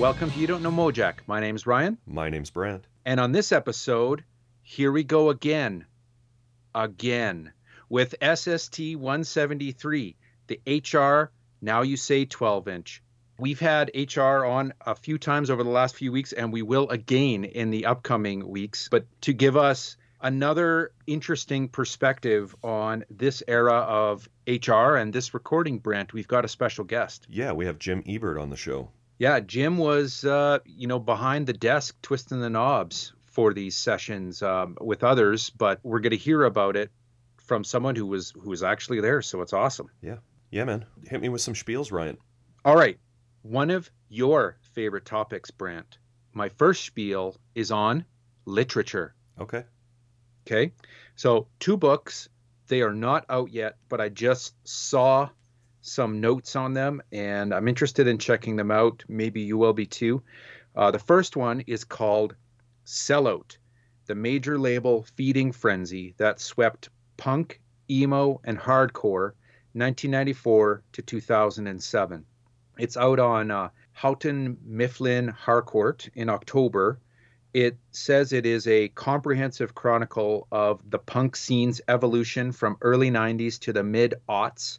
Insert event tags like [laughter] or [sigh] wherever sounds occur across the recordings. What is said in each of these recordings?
Welcome to You Don't Know Mojack. My name's Ryan, My name's Brant. and on this episode, here we go again. Again. With SST 173, the HR, now you say 12 inch. We've had HR on a few times over the last few weeks, and we will again in the upcoming weeks. But to give us another interesting perspective on this era of HR and this recording, Brant, we've got a special guest. Yeah, we have Jim Ebert on the show. Yeah, Jim was, uh, you know, behind the desk twisting the knobs for these sessions um, with others, but we're going to hear about it from someone who was who was actually there. So it's awesome. Yeah, yeah, man. Hit me with some spiels, Ryan. All right, one of your favorite topics, Brant. My first spiel is on literature. Okay. Okay, so two books. They are not out yet, but I just saw some notes on them, and I'm interested in checking them out. Maybe you will be too. Uh, the first one is called Sellout, the major label feeding frenzy that swept punk, emo, and hardcore 1994 to 2007. It's out on uh, Houghton Mifflin Harcourt in October. It says it is a comprehensive chronicle of the punk scene's evolution from early 90s to the mid aughts,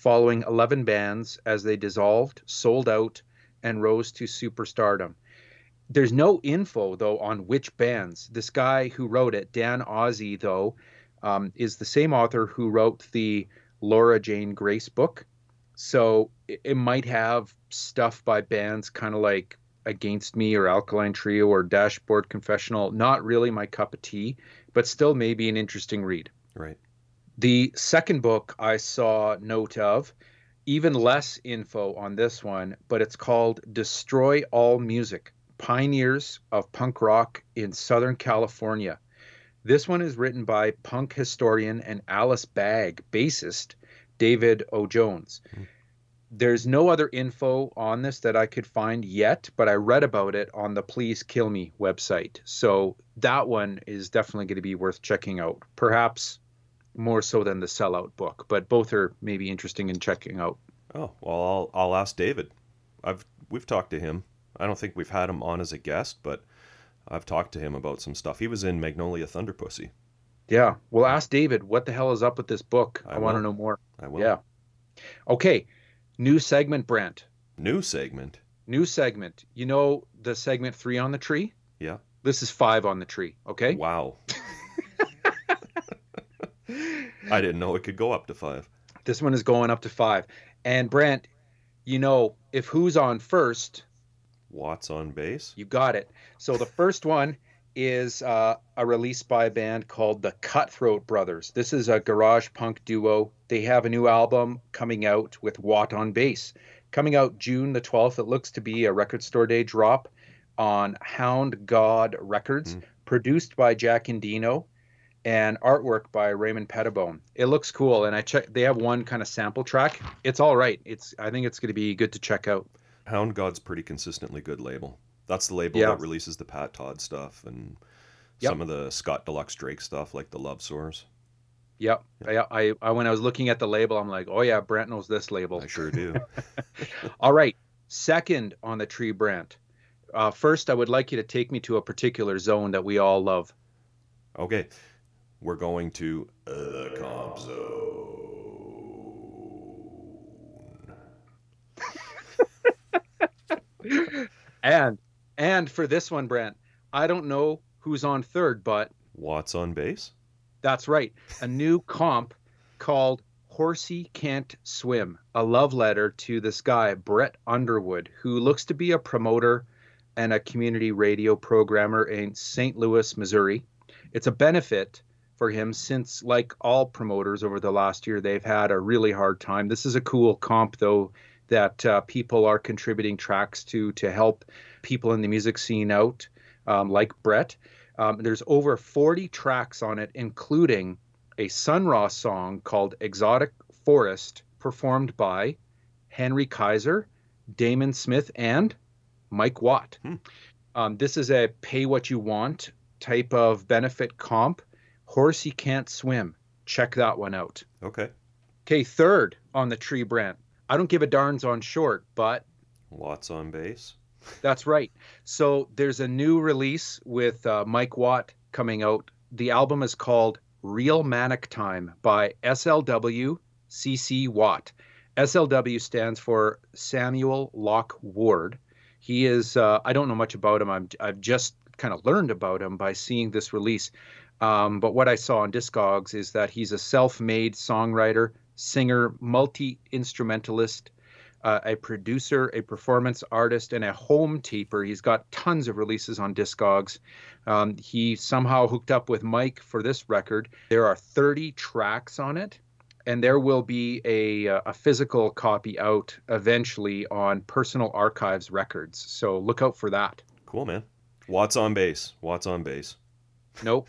following 11 bands as they dissolved, sold out, and rose to superstardom. There's no info, though, on which bands. This guy who wrote it, Dan Ozzi, though, um, is the same author who wrote the Laura Jane Grace book. So it, it might have stuff by bands kind of like Against Me or Alkaline Trio or Dashboard Confessional. Not really my cup of tea, but still maybe an interesting read. Right. The second book I saw note of, even less info on this one, but it's called Destroy All Music Pioneers of Punk Rock in Southern California. This one is written by punk historian and Alice Bag bassist David O. Jones. Hmm. There's no other info on this that I could find yet, but I read about it on the Please Kill Me website. So that one is definitely going to be worth checking out. Perhaps more so than the sellout book, but both are maybe interesting in checking out. Oh, well, I'll I'll ask David. I've we've talked to him. I don't think we've had him on as a guest, but I've talked to him about some stuff. He was in Magnolia Thunderpussy. Yeah. Well, ask David what the hell is up with this book. I, I want to know more. I will. Yeah. Okay. New segment, Brant. New segment. New segment. You know the segment three on the tree? Yeah. This is five on the tree. Okay. Wow. I didn't know it could go up to five. This one is going up to five. And Brant, you know, if who's on first, Watts on bass. you got it. So the first one is uh, a release by a band called the Cutthroat Brothers. This is a garage punk duo. They have a new album coming out with Watt on bass. Coming out June the 12th. It looks to be a record store day drop on Hound Gawd Records, Mm. produced by Jack Endino and artwork by Raymond Pettibon. It looks cool and I check they have one kind of sample track. It's all right. It's I think it's going to be good to check out. Hound Gawd's pretty consistently good label. That's the label Yeah. that releases the Pat Todd stuff and Yep. some of the Scott Deluxe Drake stuff, like the Love Sores. Yep. I, I, I when I was looking at the label, I'm like, oh yeah, Brant knows this label. I sure do. [laughs] All right. Second on the tree, Brant. Uh, first, I would like you to take me to a particular zone that we all love. Okay, we're going to uh, the comp zone. And and for this one, Brant, I don't know who's on third, but Watts on bass. that's right. A new comp called Horsey Can't Swim, a love letter to this guy, Brett Underwood, who looks to be a promoter and a community radio programmer in St. Louis, Missouri. It's a benefit for him since, like all promoters over the last year, they've had a really hard time. This is a cool comp, though, that uh, people are contributing tracks to to help people in the music scene out, um, like Brett. Um, there's over 40 tracks on it, including a Sun Ra song called Exotic Forest, performed by Henry Kaiser, Damon Smith, and Mike Watt. Hmm. Um, this is a pay what you want type of benefit comp. Horsey Can't Swim. Check that one out. Okay. Okay, third on the tree, Brant. I don't give a darns on short, but Watts on bass. That's right. So there's a new release with uh, Mike Watt coming out. The album is called Real Manic Time by SLW CC Watt. SLW stands for Samuel Locke Ward. He is, uh, I don't know much about him. I'm, I've just kind of learned about him by seeing this release. Um, but what I saw on Discogs is that he's a self made songwriter, singer, multi instrumentalist, uh, a producer, a performance artist, and a home taper. He's got tons of releases on Discogs. Um, he somehow hooked up with Mike for this record. There are 30 tracks on it, and there will be a, uh, a physical copy out eventually on Personal Archives Records. So look out for that. Cool, man. Watts on bass. Watts on bass. Nope.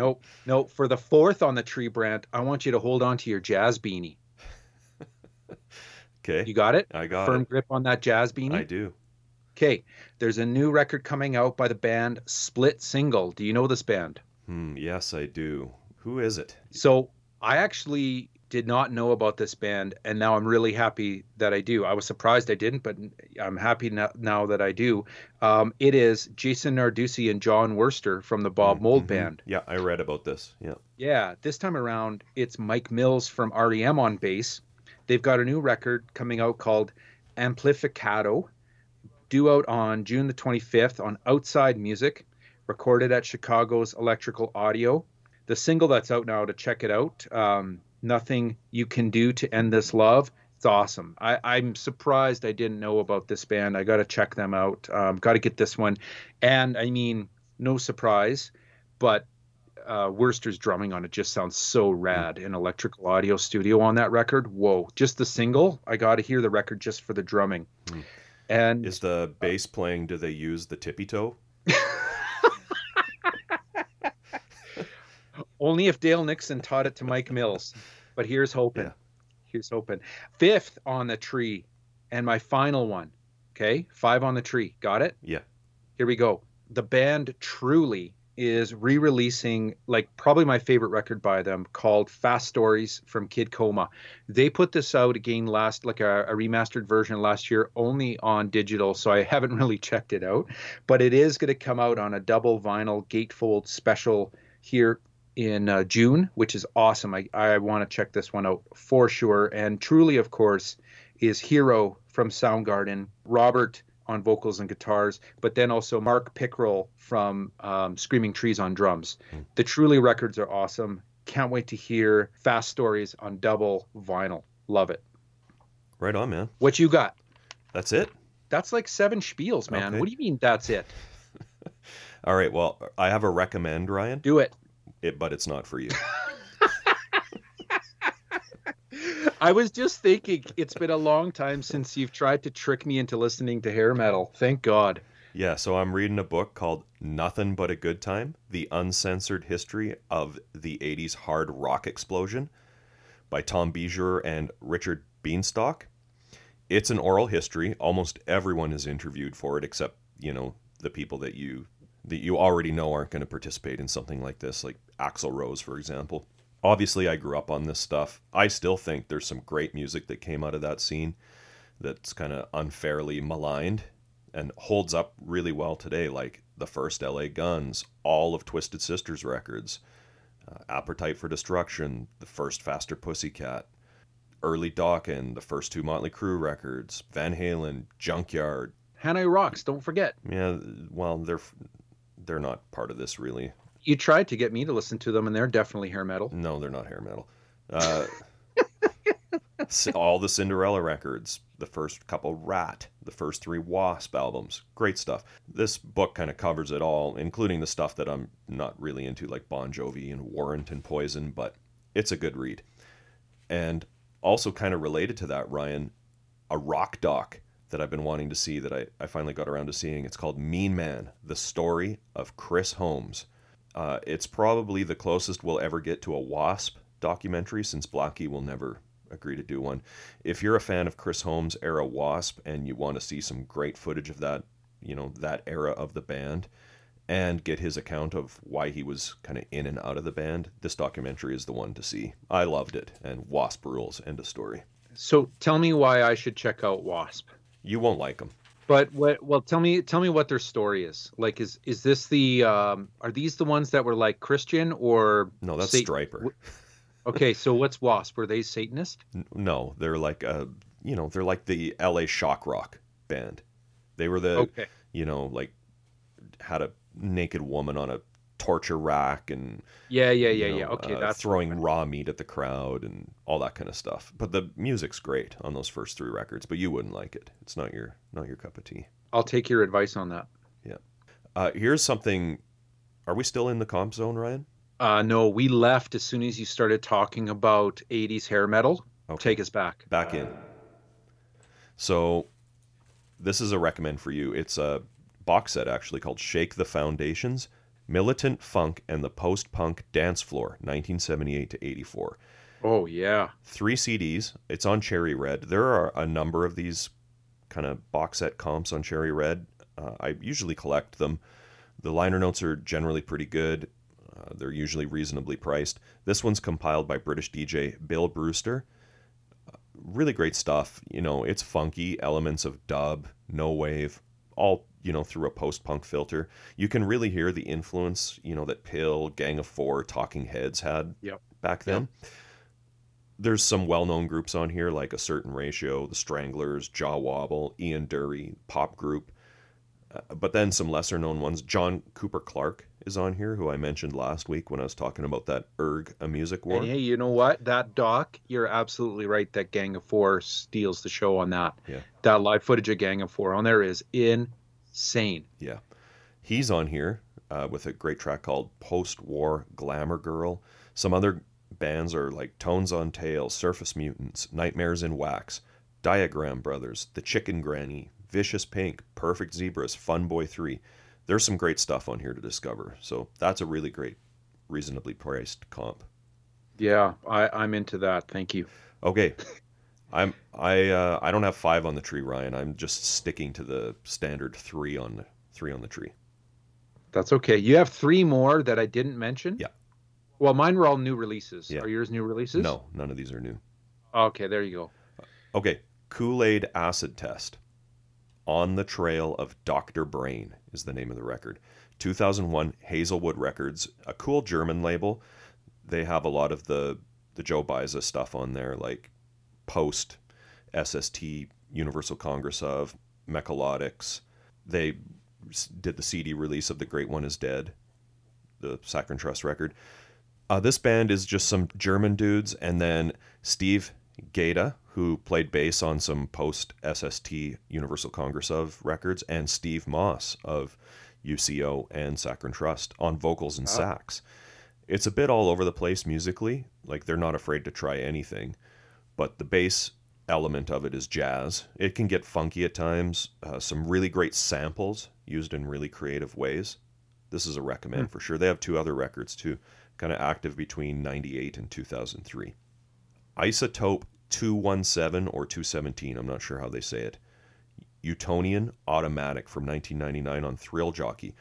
Nope. Nope. For the fourth on the tree, Brant, I want you to hold on to your jazz beanie. [laughs] Okay. You got it? I got it. Firm it. grip on that jazz beanie? I do. Okay. There's a new record coming out by the band Split Single. Do you know this band? Hmm, yes, I do. Who is it? So I actually did not know about this band, and now I'm really happy that I do. I was surprised I didn't, but I'm happy now, now that I do. Um, it is Jason Narducy and John Wurster from the Bob Mould Mhm. Band. Yeah, I read about this. Yeah. Yeah, this time around, it's Mike Mills from REM on bass. They've got a new record coming out called Amplificado, due out on June the 25th on Outside Music, recorded at Chicago's Electrical Audio. The single that's out now to check it out, um, Nothing You Can Do to End This Love. It's awesome. I, I'm surprised I didn't know about this band. I got to check them out. Um, got to get this one. And I mean, no surprise, but uh, Wurster's drumming on it just sounds so rad in electrical audio studio on that record. Whoa, just the single. I got to hear the record just for the drumming. Mm. And Is the bass playing? Do they use the tippy toe? Only if Dale Nixon taught it to Mike Mills. But here's hoping. Yeah. Here's hoping. Fifth on the tree, and my final one. Okay, five on the tree. Got it? Yeah. Here we go. The band Truly is re-releasing like probably my favorite record by them called Fast Stories from Kid Coma. They put this out again last like a, a remastered version last year only on digital, so I haven't [laughs] really checked it out. But it is going to come out on a double vinyl gatefold special here in uh, June, which is awesome. I, I want to check this one out for sure. And Truly, of course, is Hiro from Soundgarden, Robert on vocals and guitars, but then also Mark Pickerel from um, Screaming Trees on drums. Hmm. The Truly records are awesome. Can't wait to hear Fast Stories on double vinyl. Love it. Right on, man. What you got? That's it. That's like seven spiels, man. Okay. What do you mean that's it? [laughs] All right. Well, I have a recommend, Ryan. Do it. It, but it's not for you. [laughs] I was just thinking it's been a long time since you've tried to trick me into listening to hair metal. Thank God. Yeah, so I'm reading a book called Nothing But a Good Time The Uncensored History of the 80s Hard Rock Explosion by Tom Beaujour and Richard Bienstock. It's an oral history. Almost everyone is interviewed for it, except, you know, the people that you that you already know aren't going to participate in something like this, like Axl Rose, for example. Obviously, I grew up on this stuff. I still think there's some great music that came out of that scene that's kind of unfairly maligned and holds up really well today, like the first LA Guns, all of Twisted Sisters records, uh, Appetite for Destruction, the first Faster Pussycat, early Dokken, the first two Motley Crue records, Van Halen, Junkyard. Hanoi Rocks, don't forget. Yeah, well, they're they're not part of this really. You tried to get me to listen to them, and they're definitely hair metal. No, they're not hair metal. Uh, [laughs] all the Cinderella records, the first couple Ratt, the first three Wasp albums, great stuff. This book kind of covers it all, including the stuff that I'm not really into, like Bon Jovi and Warrant and Poison, but it's a good read. And also kind of related to that, Ryan, a rock doc that I've been wanting to see that I, I finally got around to seeing. It's called Mean Man, the story of Chris Holmes. Uh, it's probably the closest we'll ever get to a Wasp documentary since Blackie will never agree to do one. If you're a fan of Chris Holmes era Wasp and you want to see some great footage of that, you know, that era of the band and get his account of why he was kind of in and out of the band, this documentary is the one to see. I loved it and Wasp rules end of story. So tell me why I should check out Wasp. You won't like them, But what? Well, tell me, tell me what their story is. Like, is is this the? Um, are these the ones that were like Christian or? No, that's Satan- Stryper. Okay, so what's Wasp? Were they Satanist? No, they're like a, you know, they're like the L.A. shock rock band. They were the, Okay. you know, like had a naked woman on a torture rack and Yeah, yeah, you yeah, know, yeah. Okay, uh, that's throwing raw meat at the crowd and all that kind of stuff. But the music's great on those first three records, but you wouldn't like it. It's not your not your cup of tea. I'll take your advice on that. Uh, here's something. Are we still in the comp zone, Ryan? Uh, no, we left as soon as you started talking about 80s hair metal. Okay. Take us back. back in. So, this is a recommend for you. It's a box set actually called Shake the Foundations Militant Funk and the Post Punk Dance Floor, 1978 to 84. Oh yeah. Three CDs. It's on Cherry Red. There are a number of these kind of box set comps on Cherry Red. Uh, I usually collect them. The liner notes are generally pretty good. Uh, they're usually reasonably priced. This one's compiled by British DJ Bill Brewster. Uh, really great stuff. You know, it's funky, elements of dub, no wave, all, you know, through a post punk filter. You can really hear the influence, you know, that PiL, Gang of Four, Talking Heads had Yep. back then. There's some well known groups on here like A Certain Ratio, The Stranglers, Jah Wobble, Ian Dury, Pop Group. Uh, but then some lesser known ones. John Cooper Clarke is on here, who I mentioned last week when I was talking about that Urgh a music war. And hey, you know what? That doc, you're absolutely right. That Gang of Four steals the show on that. Yeah. That live footage of Gang of Four on there is insane. Yeah. He's on here uh, with a great track called Post War Glamour Girl. Some other bands are like Tones on Tail, Surface Mutants, Nightmares in Wax, Diagram Brothers, The Chicken Granny, Vicious Pink, Perfect Zebras, Fun Boy 3. There's some great stuff on here to discover. So that's a really great, reasonably priced comp. Yeah, I, I'm into that. Thank you. Okay. I'm I uh, I don't have five on the tree, Ryan. I'm just sticking to the standard three on the three on the tree. That's okay. You have three more that I didn't mention. Yeah. Well, mine were all new releases. Yeah. Are yours new releases? No, none of these are new. Okay, there you go. Okay, Kool Aid Acid Test. On the Trail of Dr. Brain is the name of the record. 2001 Hazelwood Records, a cool German label. They have a lot of the the Joe Baiza stuff on there, like Post, SST, Universal Congress of, Mecolodics. They did the CD release of The Great One is Dead, the Saccharine Trust record. Uh, this band is just some German dudes, and then Steve Gata, who played bass on some post SST Universal Congress of records, and Steve Moss of UCO and Saccharine Trust on vocals and Wow. sax. It's a bit all over the place musically, like they're not afraid to try anything, but the bass element of it is jazz. It can get funky at times, uh, some really great samples used in really creative ways. This is a recommend for sure. They have two other records too, kind of active between 98 and 2003. Isotope 217 or 217, I'm not sure how they say it. Utonian Automatic from 1999 on Thrill Jockey.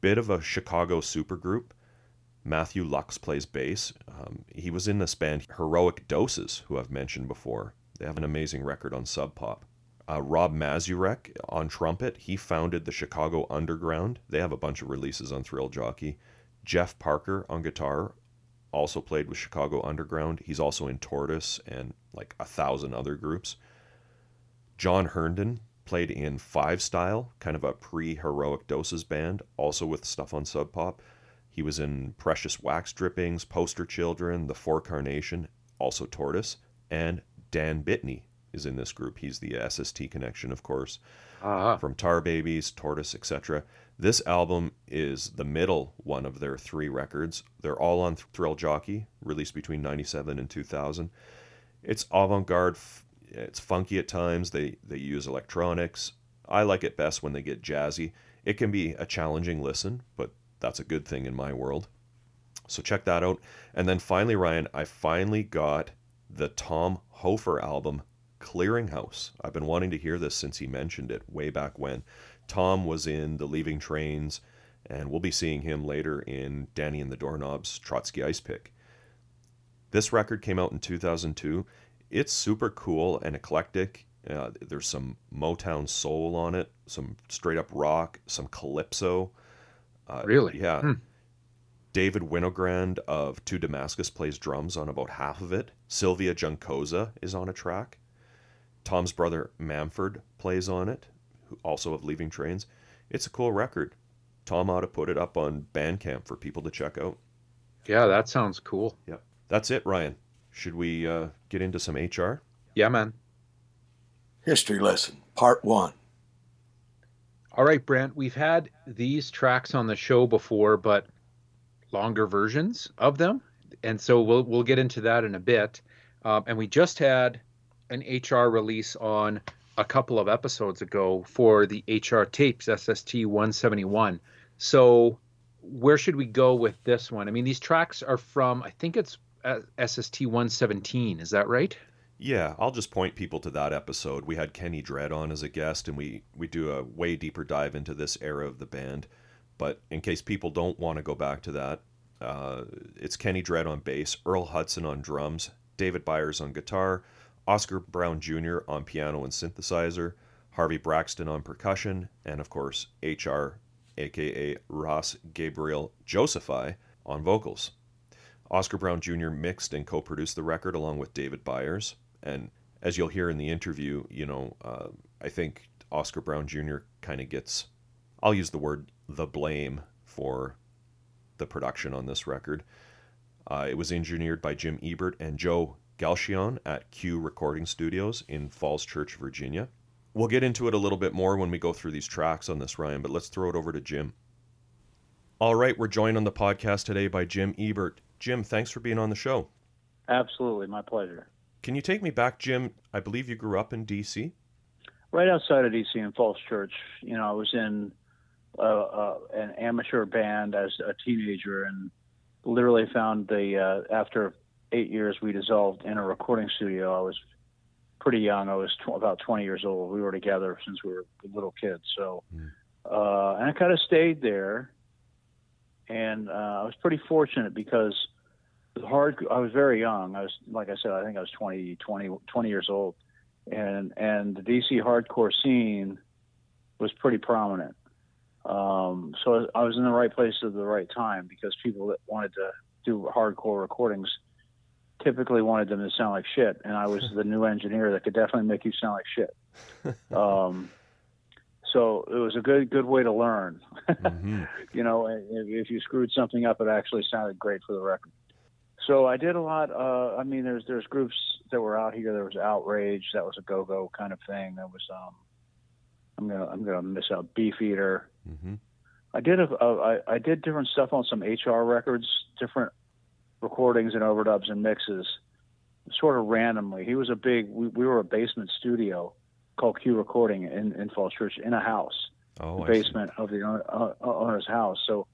Bit of a Chicago supergroup. Matthew Lux plays bass. Um, he was in this band Heroic Doses, who I've mentioned before. They have an amazing record on Sub Pop. Uh, Rob Mazurek on trumpet. He founded the Chicago Underground. They have a bunch of releases on Thrill Jockey. Jeff Parker on guitar, also played with Chicago Underground. He's also in Tortoise and like a thousand other groups. John Herndon played in Five Style, kind of a pre Heroic Doses band, also with stuff on Sub Pop. He was in Precious Wax Drippings, Poster Children, The For Carnation, also Tortoise, and Dan Bitney is in this group. He's the SST connection, of course Ah, from Tar Babies, Tortoise, etc. This album is the middle one of their three records. They're all on Thrill Jockey, released between 97 and 2000. It's avant-garde, it's funky at times. They they use electronics. I like it best when they get jazzy. It can be a challenging listen, but that's a good thing in my world. So check that out. And then finally, Ryan, I finally got the Tom Hofer album, Clearinghouse. I've been wanting to hear this since he mentioned it way back when. Tom was in The Leaving Trains, and we'll be seeing him later in Danny and the Doorknobs Trotsky Ice Pick. This record came out in 2002. It's super cool and eclectic. Uh, there's some Motown soul on it, some straight up rock, some calypso. Uh, really? Yeah. Hmm. David Winogrand of To Damascus plays drums on about half of it. Sylvia Juncosa is on a track. Tom's brother Mamford plays on it, also of Leaving Trains. It's a cool record. Tom ought to put it up on Bandcamp for people to check out. Yeah, that sounds cool. Yep. That's it, Ryan. Should we uh, get into some HR? Yeah, man. History lesson, part one. All right, Brant, we've had these tracks on the show before, but longer versions of them. And so we'll, we'll get into that in a bit. Um, and we just had an HR release on a couple of episodes ago for the HR tapes, SST 171. So where should we go with this one? I mean, these tracks are from, I think it's uh, SST 117. Is that right? Yeah, I'll just point people to that episode. We had Kenny Dread on as a guest, and we, we do a way deeper dive into this era of the band. But in case people don't want to go back to that, uh, it's Kenny Dread on bass, Earl Hudson on drums, David Byers on guitar, Oscar Brown Jr. on piano and synthesizer, Harvey Braxton on percussion, and of course, HR, aka Ross Gabriel Josephi, on vocals. Oscar Brown Jr. mixed and co produced the record along with David Byers. And as you'll hear in the interview, you know, uh, I think Oscar Brown Jr. kind of gets, I'll use the word the blame for the production on this record. Uh, it was engineered by Jim Ebert and Joe Galchion at Q Recording Studios in Falls Church, Virginia. We'll get into it a little bit more when we go through these tracks on this, Ryan, but let's throw it over to Jim. All right, we're joined on the podcast today by Jim Ebert. Jim, thanks for being on the show. Absolutely, my pleasure. Can you take me back, Jim? I believe you grew up in D.C. Right outside of D.C. in Falls Church. You know, I was in uh, uh, an amateur band as a teenager, and literally found the uh, after eight years we dissolved in a recording studio. I was pretty young. I was tw- about 20 years old. We were together since we were little kids. So, mm. uh, and I kind of stayed there. And uh, I was pretty fortunate because hard. I was very young. I was, like I said, I think I was 20, 20, 20 years old, and and the DC hardcore scene was pretty prominent. Um, so I was in the right place at the right time because people that wanted to do hardcore recordings typically wanted them to sound like shit, and I was [laughs] the new engineer that could definitely make you sound like shit. Um, so it was a good good way to learn. mm-hmm. [laughs] You know, if, if, you screwed something up, it actually sounded great for the record. So I did a lot. Uh, I mean, there's there's groups that were out here. There was Outrage, that was a go go kind of thing. There was um, I'm gonna I'm gonna miss out Beefeater. Mm-hmm. I did a, a I, I did different stuff on some HR records, different recordings and overdubs and mixes, sort of randomly. He was a big. We, we were a basement studio called Q Recording in, in Falls Church in a house, oh, the basement of the uh, owner's house. So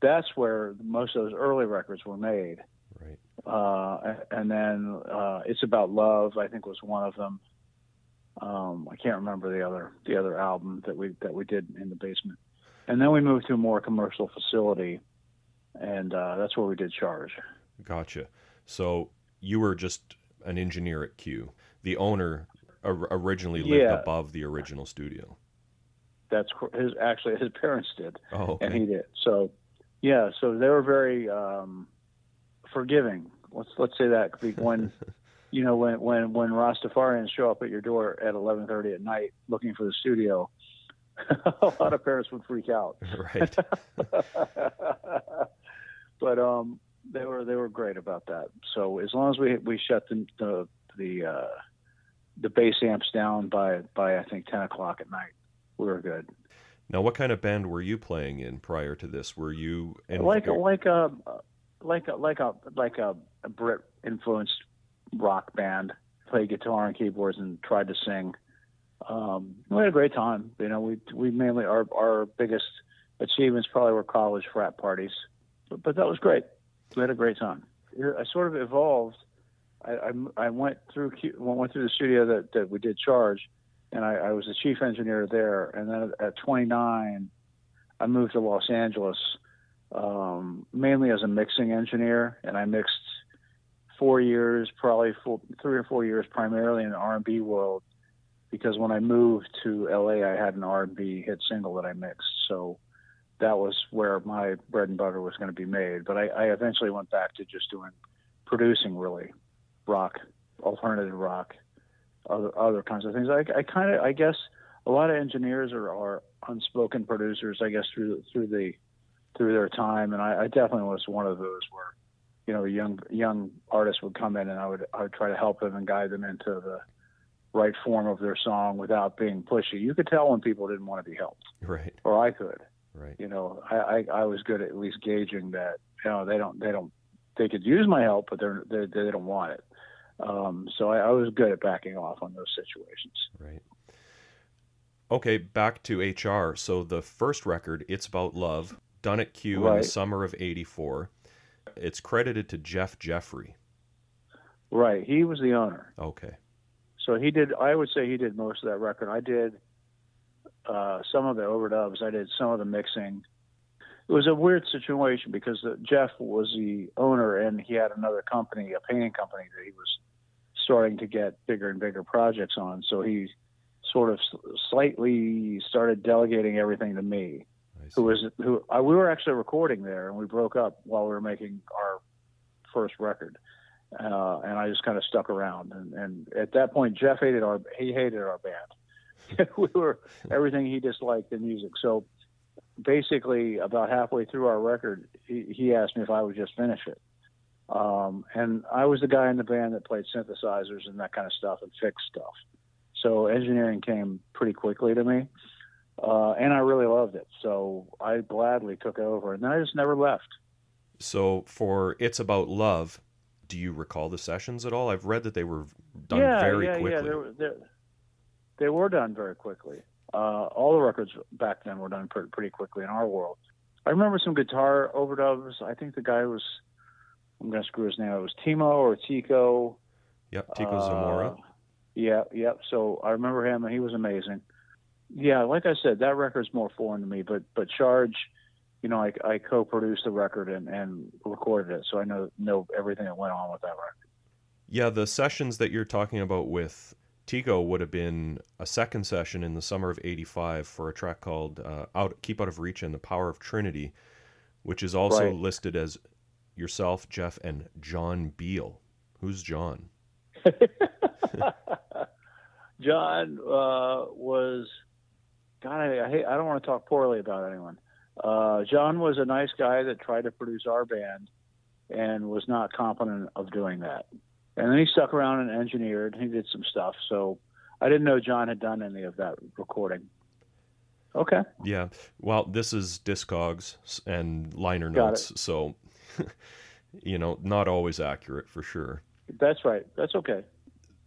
that's where most of those early records were made. Uh, and then uh, it's about love. I think was one of them. Um, I can't remember the other the other album that we that we did in the basement. And then we moved to a more commercial facility, and uh, that's where we did Charge. Gotcha. So you were just an engineer at Q. The owner originally lived yeah. above the original studio. That's his. Actually, his [laughs] parents did, oh, okay. and he did. So, yeah. So they were very um, forgiving. Let's let's say that when [laughs] you know when when when Rastafarians show up at your door at 11:30 at night looking for the studio, [laughs] a lot of parents would freak out. [laughs] Right. but um, they were they were great about that. So as long as we we shut the the the, uh, the bass amps down by by I think 10 o'clock at night, we were good. Now, what kind of band were you playing in prior to this? Were you in, like a, like a like a like a like a, a Brit influenced rock band? Played guitar and keyboards and tried to sing. Um, we had a great time. You know, we we mainly our our biggest achievements probably were college frat parties, but, but that was great. We had a great time. I sort of evolved. I, I, I went through went through the studio that, that we did charge, and I, I was the chief engineer there. And then at 29, I moved to Los Angeles um, mainly as a mixing engineer, and I mixed four years, probably four, three or four years, primarily in the R&B world, because when I moved to LA, I had an R&B hit single that I mixed. So that was where my bread and butter was going to be made. But I, I eventually went back to just doing producing really rock, alternative rock, other other kinds of things. I, I kind of I guess a lot of engineers are, are unspoken producers. I guess through through the through their time, and I, I definitely was one of those where you know young young artists would come in and I would I would try to help them and guide them into the right form of their song without being pushy. You could tell when people didn't want to be helped, Right. or I could. Right. You know, I, I, I was good at, at least gauging that. You know, they don't they don't they could use my help, but they're they, they don't want it. Um, so I, I was good at backing off on those situations. Right. Okay, back to HR. So the first record, It's About Love, done at Q in the summer of 84. It's credited to Jeff Jeffrey. Right, he was the owner. Okay. So he did. I would say he did most of that record. I did uh, some of the overdubs. I did some of the mixing. It was a weird situation because uh, Jeff was the owner and he had another company, a painting company that he was starting to get bigger and bigger projects on. So he sort of slightly started delegating everything to me. Who was who? I, we were actually recording there and we broke up while we were making our first record uh, and I just kind of stuck around. And, and at that point, Jeff hated our he hated our band. [laughs] we were everything he disliked in music. So basically, about halfway through our record, he, he asked me if I would just finish it. Um, and I was the guy in the band that played synthesizers and that kind of stuff and fixed stuff. So engineering came pretty quickly to me. Uh, and I really loved it. So I gladly took over and then I just never left. So for It's About Love, do you recall the sessions at all? I've read that they were done yeah, very yeah, quickly. Yeah, they were, they, they were done very quickly. Uh, all the records back then were done pretty, pretty quickly in our world. I remember some guitar overdubs. I think the guy was, I'm going to screw his name. It was Timo or Tico. Yep, Tico Uh, Zamora. Yeah, yeah. So I remember him, and he was amazing. Yeah, like I said, that record's more foreign to me. But but Charge, you know, I, I co-produced the record and, and recorded it, so I know know everything that went on with that record. Yeah, the sessions that you're talking about with Tico would have been a second session in the summer of 85 for a track called uh, Out Keep Out of Reach and the Power of Trinity, which is also Right. listed as yourself, Jeff, and John Beal. Who's John? [laughs] John uh, was, God, I, I, hate, I don't want to talk poorly about anyone. Uh, John was a nice guy that tried to produce our band and was not competent of doing that. And then he stuck around and engineered. He did some stuff. So I didn't know John had done any of that recording. Okay. Yeah. Well, this is Discogs and liner Got notes, so [laughs] you know, not always accurate for sure. That's right. That's okay.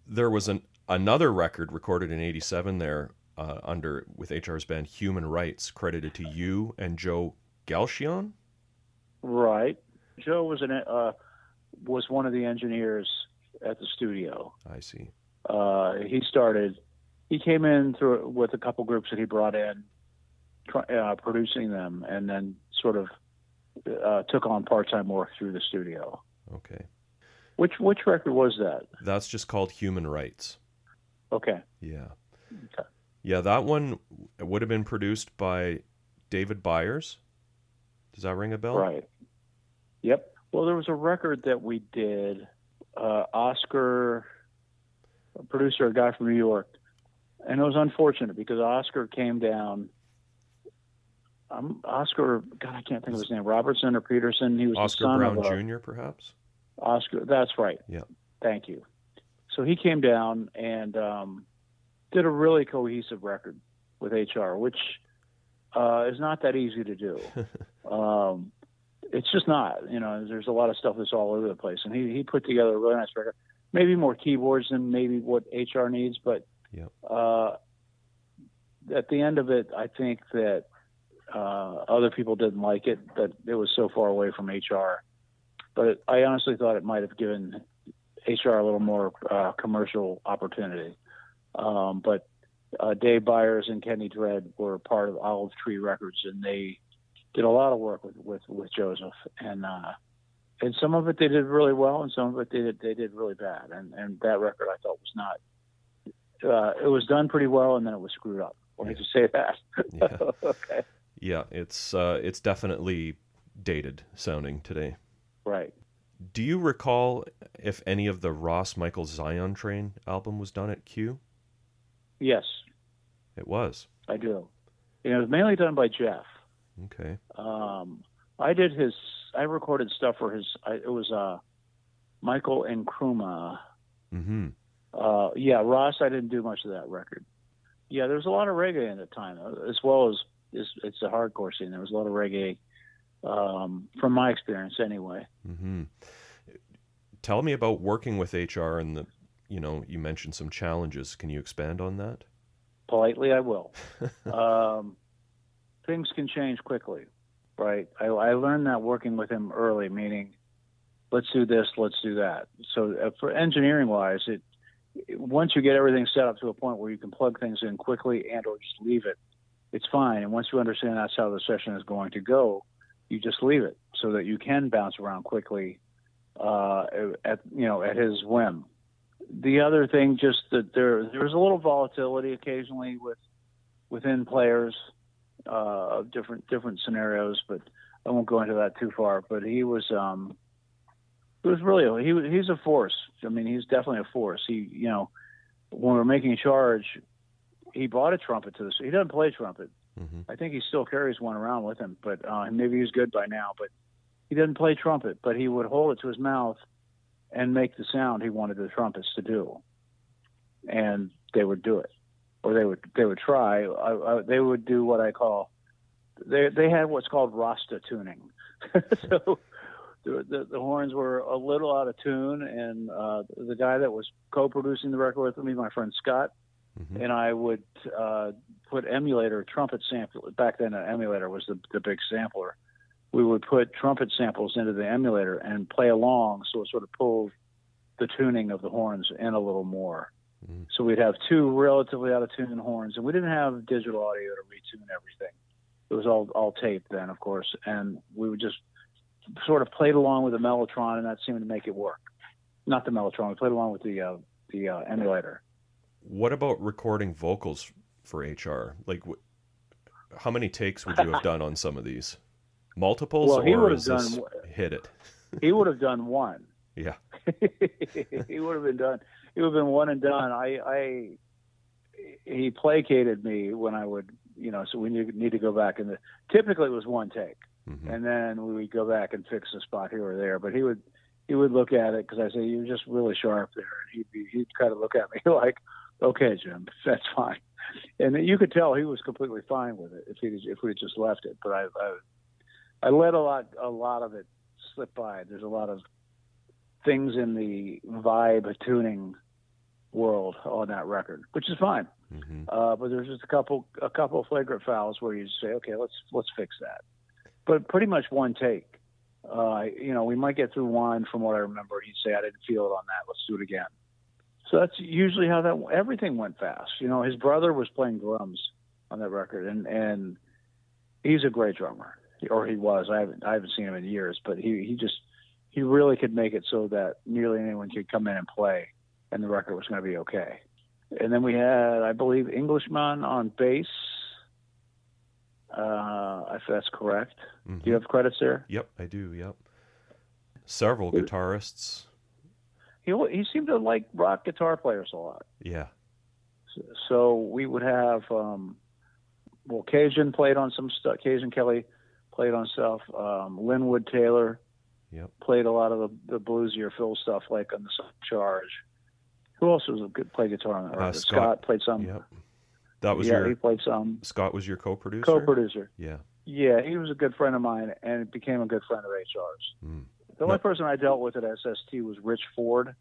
There was an another record recorded in '87 there uh, under with HR's band Human Rights, credited to you and Joe Galchion. Right. Joe was an uh, was one of the engineers at the studio. I see. uh, he started. He came in through with a couple groups that he brought in, uh, producing them, and then sort of uh, took on part-time work through the studio. Okay. Which which record was that? That's just called Human Rights. Okay, Yeah. Okay. Yeah, that one would have been produced by David Byers. Does that ring a bell? right. Yep. Well, there was a record that we did. Uh, Oscar, a producer, a guy from New York, and it was unfortunate because Oscar came down. Um, Oscar, God, I can't think of his name. Robertson or Peterson. He was Oscar Brown a, Jr., perhaps? Oscar. That's right. Yeah. Thank you. So he came down and um, did a really cohesive record with HR, which uh, is not that easy to do. [laughs] um, it's just not. You know, there's a lot of stuff that's all over the place, and he he put together a really nice record. Maybe more keyboards than maybe what HR needs, but Yeah. uh, at the end of it, I think that uh, other people didn't like it. That it was so far away from HR but it, I honestly thought it might have given HR a little more uh, commercial opportunity. Um, but uh, Dave Byers and Kenny Dread were part of Olive Tree Records, and they did a lot of work with with, with Joseph, and uh, and some of it they did really well, and some of it they did they did really bad. And and that record I thought was not uh, it was done pretty well, and then it was screwed up. Let me just say that. Yeah. [laughs] okay. Yeah, it's uh, it's definitely dated sounding today. Right. Do you recall if any of the Ross Michael Zion Train album was done at Q? Yes, It was. I do. And it was mainly done by Jeff. Okay. Um, I did his. I recorded stuff for his. I, it was uh, Michael and Kruma. Mm-hmm. Uh, yeah, Ross. I didn't do much of that record. Yeah, there was a lot of reggae in the time, uh, as well as it's, it's a hardcore scene. There was a lot of reggae, um, from my experience, anyway. Mm-hmm. Tell me about working with HR and the, you know, you mentioned some challenges. Can you expand on that? Politely, I will. [laughs] um, things can change quickly, right? I, I learned that working with him early, meaning, let's do this, let's do that. So uh, for engineering wise, it once you get everything set up to a point where you can plug things in quickly and or just leave it, it's fine. And once you understand that's how the session is going to go, you just leave it so that you can bounce around quickly uh, at you know at his whim. The other thing, just that there there's a little volatility occasionally with within players, uh, different different scenarios, but I won't go into that too far. But he was um, he was really he he's a force. I mean, he's definitely a force. He you know when we were making a charge, he brought a trumpet to this. He doesn't play trumpet. Mm-hmm. I think he still carries one around with him, but uh, maybe he's good by now. But he doesn't play trumpet, but he would hold it to his mouth and make the sound he wanted the trumpets to do, and they would do it, or they would they would try. I, I, they would do what I call they they had what's called Rasta tuning. [laughs] so the, the the horns were a little out of tune, and uh, the guy that was co-producing the record with me, my friend Scott, Mm-hmm. and I would uh, put emulator trumpet sample. Back then, an emulator was the, the big sampler. We would put trumpet samples into the emulator and play along, so it sort of pulled the tuning of the horns in a little more. Mhm. So we'd have two relatively out of tune horns, and we didn't have digital audio to retune everything. It was all all tape then, of course, and we would just sort of played along with the mellotron, and that seemed to make it work. Not the mellotron, we played along with the uh, the uh, emulator. What about recording vocals for HR? Like, wh- how many takes would you have done on some of these? Multiples, Well, he or would have this done- hit it? He would have done one. [laughs] Yeah. [laughs] he would have been done. He would have been one and done. I, I, he placated me when I would, you know. So we need, need to go back and the, typically it was one take, hmm and then we would go back and fix a spot here or there. But he would, he would look at it because I say you're just really sharp there, and he'd be, he'd kind of look at me [laughs] like, okay, Jim, that's fine. And you could tell he was completely fine with it if he if we had just left it. But I, I, I let a lot a lot of it slip by. There's a lot of things in the vibe tuning world on that record, which is fine. hmm Uh, but there's just a couple a couple flagrant fouls where you say, okay, let's let's fix that. But pretty much one take. Uh, you know, we might get through one from what I remember. He'd say, I didn't feel it on that. Let's do it again. So that's usually how that everything went fast. You know, his brother was playing drums on that record, and and he's a great drummer, or he was. I haven't I haven't seen him in years, but he he just he really could make it so that nearly anyone could come in and play, and the record was going to be okay. And then we had, I believe, Englishman on bass. Uh, if that's correct. hmm Do you have credits there? Yep, I do. Yep. Several guitarists. He he seemed to like rock guitar players a lot. Yeah. So we would have, um, well, Cajun played on some stuff. Cajun Kelly played on stuff. Um, Linwood Taylor Yep. played a lot of the, the bluesier Phil stuff, like on the Charge. Who else was a good play guitar on that Uh, record? Scott. played some. Yep. That was yeah, your he played some. Scott was your co-producer. Co-producer. Yeah. Yeah, he was a good friend of mine, and became a good friend of HR's. Mm. The only No. person I dealt with at SST was Rich Ford.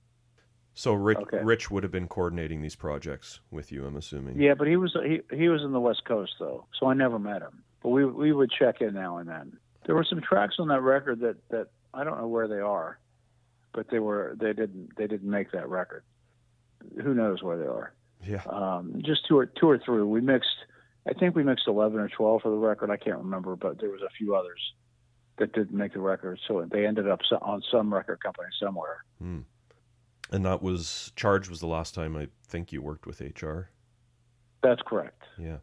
So Rich, Okay. Rich would have been coordinating these projects with you, I'm assuming. Yeah, but he was he he was in the West Coast though, so I never met him. But we we would check in now and then. There were some tracks on that record that that I don't know where they are, but they were they didn't they didn't make that record. Who knows where they are? Yeah. Um, just two or two or three. We mixed. I think we mixed eleven or twelve for the record. I can't remember, but there was a few others that didn't make the record, so they ended up on some record company somewhere. Hmm. And that was Charge was the last time I think you worked with HR. That's correct. Yeah.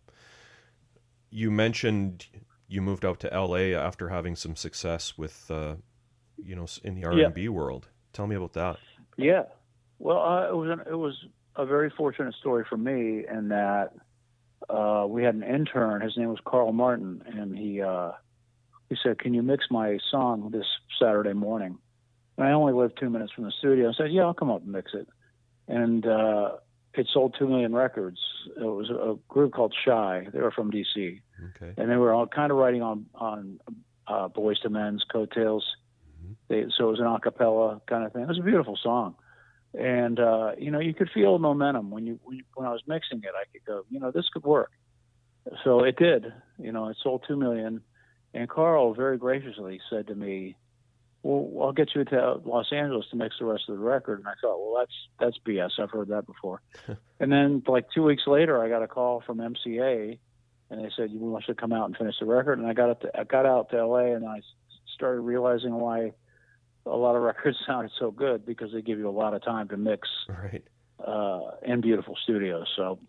You mentioned you moved out to LA after having some success with, uh, you know, in the R and B world. Tell me about that. Yeah. Well, uh, it was an, it was a very fortunate story for me in that uh, we had an intern. His name was Carl Martin, and he uh, he said, "Can you mix my song this Saturday morning?" And I only lived two minutes from the studio. I said, "Yeah, I'll come up and mix it." And uh, it sold two million records. It was a group called Shai. They were from DC, Okay. and they were all kind of writing on on uh, Boyz II Men's coattails. They, so it was an a cappella kind of thing. It was a beautiful song, and uh, you know you could feel momentum when you, when you when I was mixing it. I could go, you know, this could work. So it did. You know, it sold two million, and Carl very graciously said to me, "Well, I'll get you to Los Angeles to mix the rest of the record." And I thought, "Well, that's that's BS. I've heard that before." [laughs] and then like two weeks later, I got a call from MCA, and they said, "You want to come out and finish the record?" And I got it. To, I got out to LA, and I started realizing why a lot of [laughs] records sounded so good because they give you a lot of time to mix Right. uh, in beautiful studios. So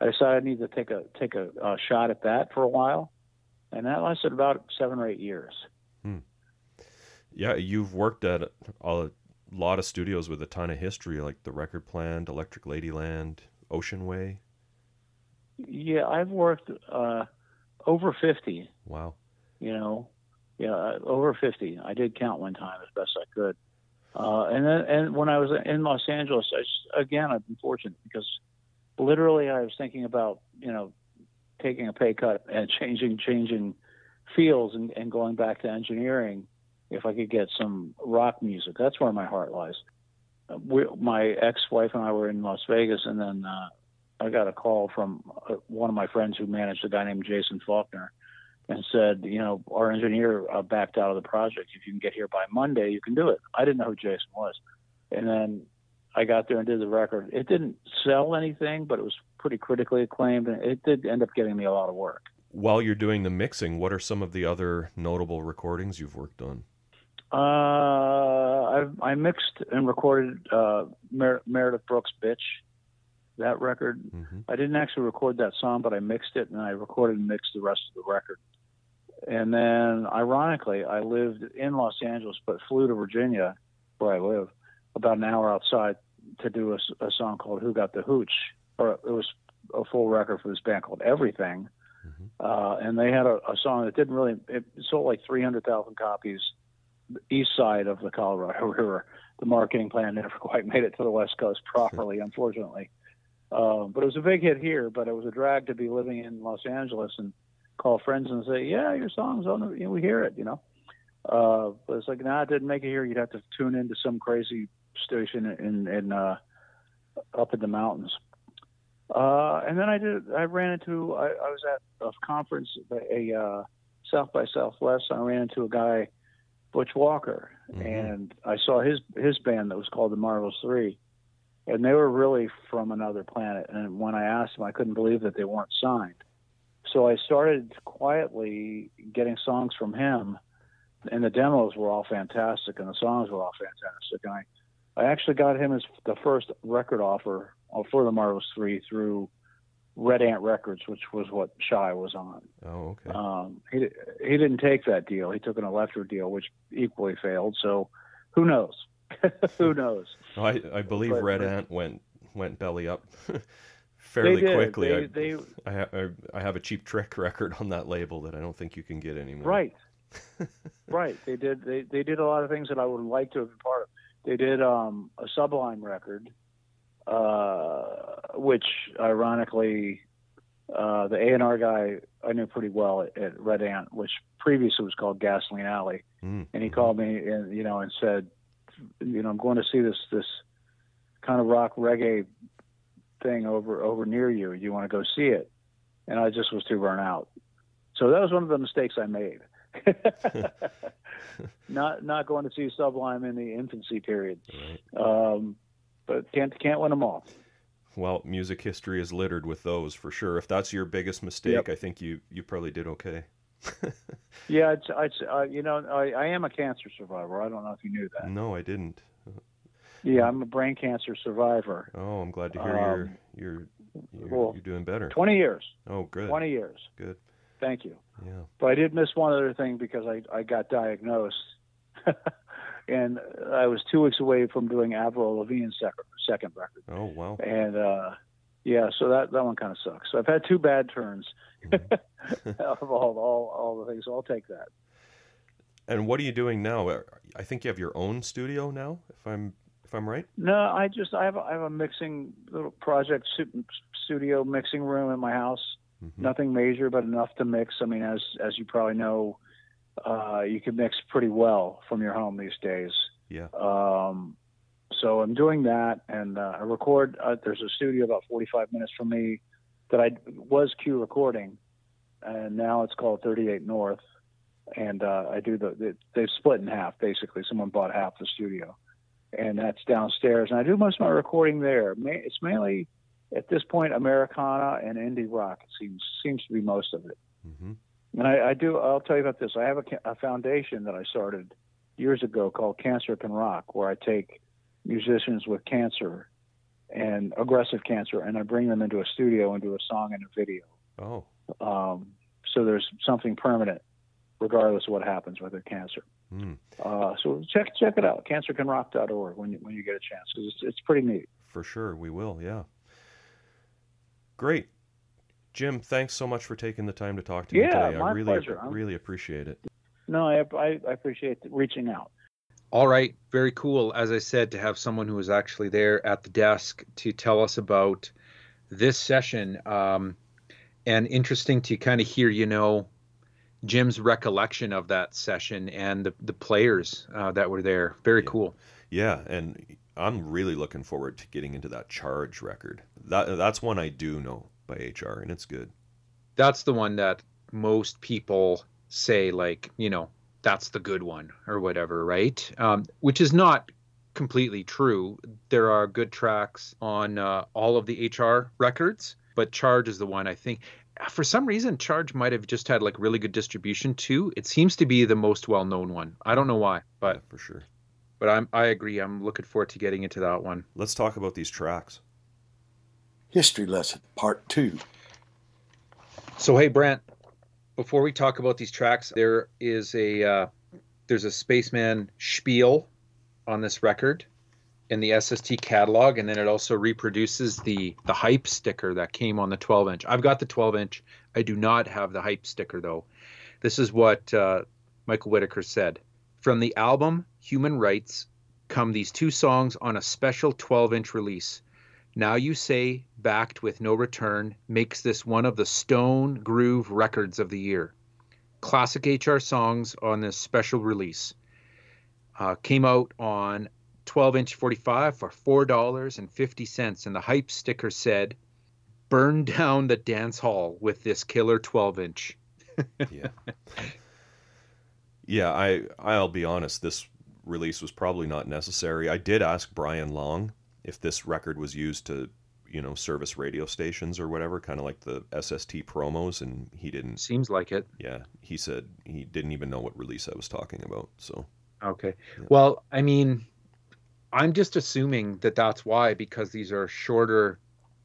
I decided I need to take a take a, a shot at that for a while, and that lasted about seven or eight years. Yeah, you've worked at a lot of studios with a ton of history, like the Record Plant, Electric Ladyland, Ocean Way. Yeah, I've worked uh, over fifty. Wow. You know, yeah, uh, over fifty. I did count one time as best I could. Uh, and then, and when I was in Los Angeles, I just, again, I've been fortunate because literally I was thinking about, you know, taking a pay cut and [laughs] changing, changing fields and, and going back to engineering if I could get some rock music. That's where my heart lies. Uh, We, my ex-wife and I were in Las Vegas, and then uh, I got a call from uh, one of my friends who managed a guy named Jason Falkner, and said, you know, our engineer uh, backed out of the project. If you can get here by Monday, you can do it. I didn't know who Jason was, and then I got there and did the record. It didn't sell anything, but it was pretty critically acclaimed, and it did end up getting me a lot of work. While you're doing the mixing, what are some of the other notable recordings you've worked on? Uh, I, I mixed and recorded uh, Mer- Meredith Brooks' "Bitch," that record. hmm I didn't actually record that song, but I mixed it and I recorded and mixed the rest of the record. And then, ironically, I lived in Los Angeles, but flew to Virginia, where I live, about an hour outside to do a, a song called "Who Got the Hooch," or it was a full record for this band called Everything. Mhm. Uh, and they had a, a song that didn't really it sold like 300,000 copies east side of the Colorado [laughs] River. The marketing plan never quite made it to the West Coast properly, unfortunately. Um, but it was a big hit here. But it was a drag to be living in Los Angeles and call friends and say, "Yeah, your song's on. The, you know, we hear it." You know. Uh, but it's like, nah, it didn't make it here. You'd have to tune into some crazy station in in uh, up in the mountains. Uh, and then I did. I ran into. I, I was at a conference, a uh, South by Southwest. I ran into a guy, Butch Walker, Mhm. and I saw his his band that was called the Marvelous 3, and they were really from another planet. And when I asked him, I couldn't believe that they weren't signed. So I started quietly getting songs from him, and the demos were all fantastic, and the songs were all fantastic. And I, I actually got him as the first record offer for the Marvelous 3 through Red Ant Records, which was what Shai was on. Oh, okay. Um, he he didn't take that deal. He took an Elektra deal, which equally failed. So who knows? [laughs] who knows? [laughs] I, I believe but- Red Ant went went belly up [laughs] fairly quickly. They, I, they I, ha- I, I have a cheap trick record on that label that I don't think you can get anymore. right, right. They did. They they did a lot of things that I would like to have been part of. They did um, a Sublime record, uh, which ironically, uh, the A and R guy I knew pretty well at, at Red Ant, which previously was called Gasoline Alley. Mm, and he called me and you know and said you know i'm going to see this this kind of rock reggae thing over over near you. You want to go see it? And i just was too burnt out. So that was one of the mistakes i made. [laughs] [laughs] Not not going to see sublime in the infancy period. Right. um but can't can't win them all Well, music history is littered with those for sure. If that's your biggest mistake, Yep. I think you you probably did okay. [laughs] yeah it's, it's uh, you know I, I am a cancer survivor i don't know if you knew that No, I didn't. Yeah, I'm a brain cancer survivor. Oh, I'm glad to hear Um, you're you're you're, well, you're doing better. 20 years. Oh, good. 20 years. Good. Thank you. Yeah. But I did miss one other thing because I, I got diagnosed. [laughs] and I was two weeks away from doing Avril Lavigne's second, second record. Oh, wow. And uh, yeah, so that, that one kind of sucks. So I've had two bad turns Mhm. [laughs] of all, all, all the things. So I'll take that. And what are you doing now? I think you have your own studio now, if I'm if I'm right. No, I just I have a, I have a mixing little project studio mixing room in my house. Mhm. Nothing major, but enough to mix. I mean, as as you probably know, uh, you can mix pretty well from your home these days. Yeah. Um, so I'm doing that, and uh, I record. Uh, there's a studio about 45 minutes from me that I was Cue recording, and now it's called 38 North. And uh, I do the, the they've split in half basically. Someone bought half the studio, and that's downstairs. And I do most of my recording there. It's mainly at this point Americana and indie rock. It seems seems to be most of it. hmm And I, I do. I'll tell you about this. I have a, a foundation that I started years ago called Cancer Can Rock, where I take musicians with cancer and aggressive cancer, and I bring them into a studio and do a song and a video. Oh, Um, so there's something permanent, regardless of what happens with their cancer. mm, Uh, so check check it out, cancercanrock.org when you, when you get a chance, because it's, it's pretty neat. for sure we will. Yeah. Great, Jim. Thanks so much for taking the time to talk to me Yeah, today. I my really, pleasure. I'm- really appreciate it. No, I, I, I appreciate reaching out. All right, very cool. As I said, to have someone who was actually there at the desk to tell us about this session, um, and interesting to kind of hear, you know, Jim's recollection of that session and the the players uh, that were there. Very Yeah. cool. Yeah, and I'm really looking forward to getting into that Charge record. That that's one I do know by HR, and it's good. That's the one that most people say, like, you know, that's the good one or whatever, right? Um, which is not completely true. There are good tracks on uh, all of the HR records, but Charge is the one I think. For some reason, Charge might have just had like really good distribution too. It seems to be the most well-known one. I don't know why, but yeah, for sure. but I'm I agree. I'm looking forward to getting into that one. Let's talk about these tracks. History lesson, part two. So hey Brant, before we talk about these tracks, there is a uh, there's a Spaceman spiel on this record in the SST catalog, and then it also reproduces the the hype sticker that came on the 12 inch. I've got the 12 inch. I do not have the hype sticker though. This is what uh, Michael Whitaker said. From the album Human Rights come these two songs on a special 12 inch release. Now You Say, backed with No Return, makes this one of the Stone Groove records of the year. Classic HR songs on this special release. Uh, came out on 12 inch 45 for $4.50, and the hype sticker said, Burn down the dance hall with this killer 12 inch. [laughs] Yeah. yeah, I I'll be honest, this release was probably not necessary. I did ask Brian Long if this record was used to, you know, service radio stations or whatever, kind of like the SST promos and he didn't Seems like it. yeah, he said he didn't even know what release I was talking about. So, Okay. Yeah. Well, I mean, I'm just assuming that that's why because these are shorter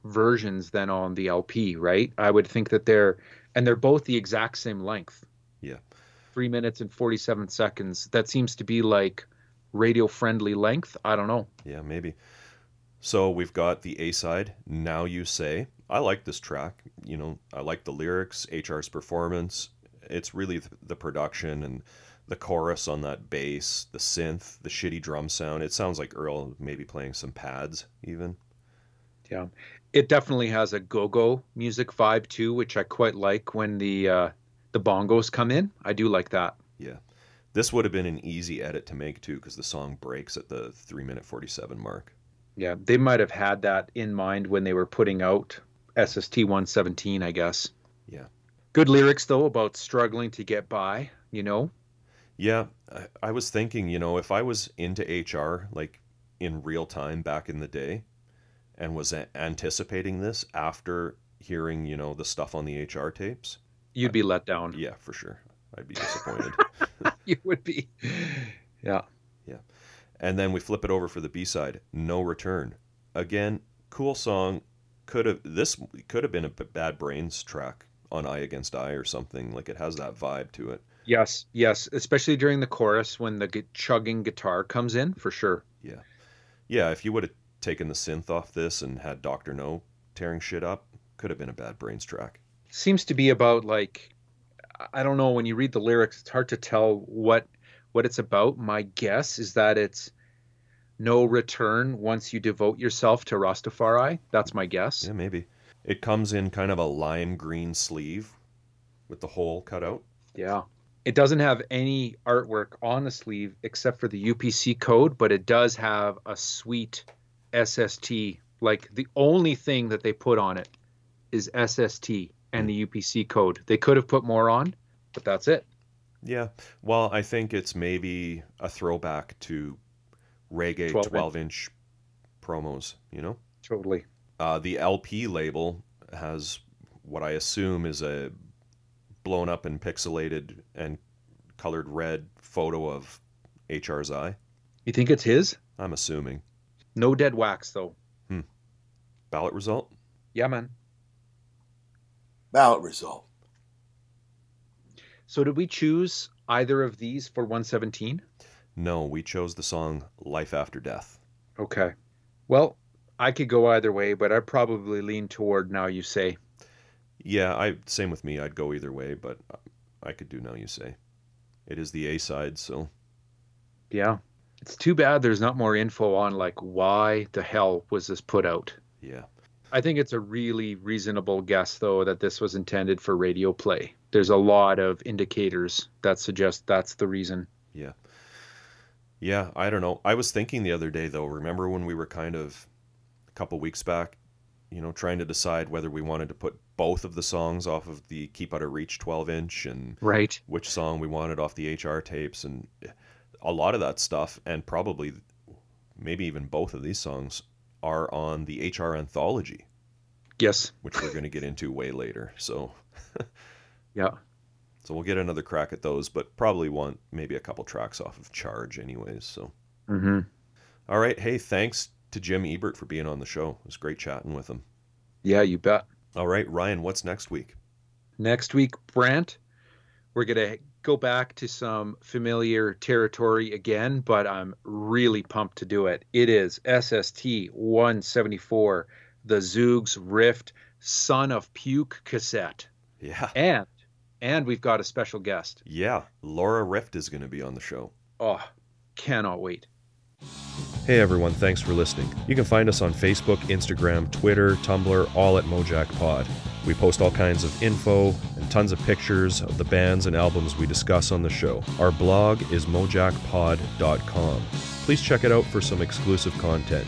versions than on the LP, right? I would think that they're and they're both the exact same length. Yeah. 3 minutes and 47 seconds. That seems to be like radio friendly length. I don't know. yeah, maybe. So, we've got the A-side, Now You Say. I like this track. You know, I like the lyrics, HR's performance. It's really th- the production and the chorus on that bass, the synth, the shitty drum sound. It sounds like Earl maybe playing some pads even. Yeah. It definitely has a go-go music vibe too, which I quite like when the uh the bongos come in. I do like that. Yeah. This would have been an easy edit to make too because the song breaks at the 3 minute 47 mark. Yeah, they might have had that in mind when they were putting out SST 117, I guess. Yeah. Good lyrics though about struggling to get by, you know. Yeah, I, I was thinking, you know, if I was into HR like in real time back in the day and was a- anticipating this after hearing, you know, the stuff on the HR tapes, You'd be let down. yeah, for sure. I'd be disappointed. [laughs] you would be. [laughs] Yeah. And then we flip it over for the B side, No Return. Again, cool song. Could have this could have been a Bad Brains track on I Against I or something. Like it has that vibe to it. Yes, yes, especially during the chorus when the chugging guitar comes in, for sure. Yeah, yeah, if you would have taken the synth off this and had Dr. Know tearing shit up, could have been a Bad Brains track. Seems to be about like I don't know when you read the lyrics it's hard to tell what what it's about. My guess is that it's no return once you devote yourself to Rastafari. That's my guess. Yeah, maybe. It comes in kind of a lime green sleeve with the hole cut out. Yeah. It doesn't have any artwork on the sleeve except for the UPC code, but it does have a sweet SST. Like the only thing that they put on it is SST and hmm. the UPC code. They could have put more on, but that's it. Yeah. Well, I think it's maybe a throwback to reggae 12 inch. 12 inch promos, you know? Totally. Uh, the LP label has what I assume is a blown up and pixelated and colored red photo of HR's eye. You think it's his? I'm assuming. No dead wax though. Hmm. Ballot result? Yeah, man. Ballot result. So did we choose either of these for 117? No, we chose the song Life After Death. Okay. Well, I could go either way, but I'd probably lean toward now you say. Yeah, I same with me. I'd go either way, but I could do now you say. It is the A side, so Yeah. It's too bad there's not more info on like why the hell was this put out. yeah. I think it's a really reasonable guess though that this was intended for radio play. There's a lot of indicators that suggest that's the reason. Yeah, Yeah, I don't know. I was thinking the other day though, remember when we were kind of a couple weeks back, you know, trying to decide whether we wanted to put both of the songs off of the Keep Out of Reach 12 inch and Right. which song we wanted off the HR tapes and a lot of that stuff and probably maybe even both of these songs are on the HR anthology, Yes. which we're going to get into way later. So [laughs] Yeah. so we'll get another crack at those, but probably want maybe a couple tracks off of Charge anyways. So Mhm. all right, hey, thanks to Jim Ebert for being on the show. It was great chatting with him. Yeah, you bet. All right, Ryan, what's next week? Next week, Brant, we're going to go back to some familiar territory again, but I'm really pumped to do it. It is SST 174, the Zoogz Rift Son of Puke cassette. Yeah. And and we've got a special guest. Yeah, Laura Rift is going to be on the show. Oh, cannot wait. Hey everyone, thanks for listening. You can find us on Facebook, Instagram, Twitter, Tumblr, all at Mojack Pod. We post all kinds of info and tons of pictures of the bands and albums we discuss on the show. Our blog is mojackpod.com. Please check it out for some exclusive content.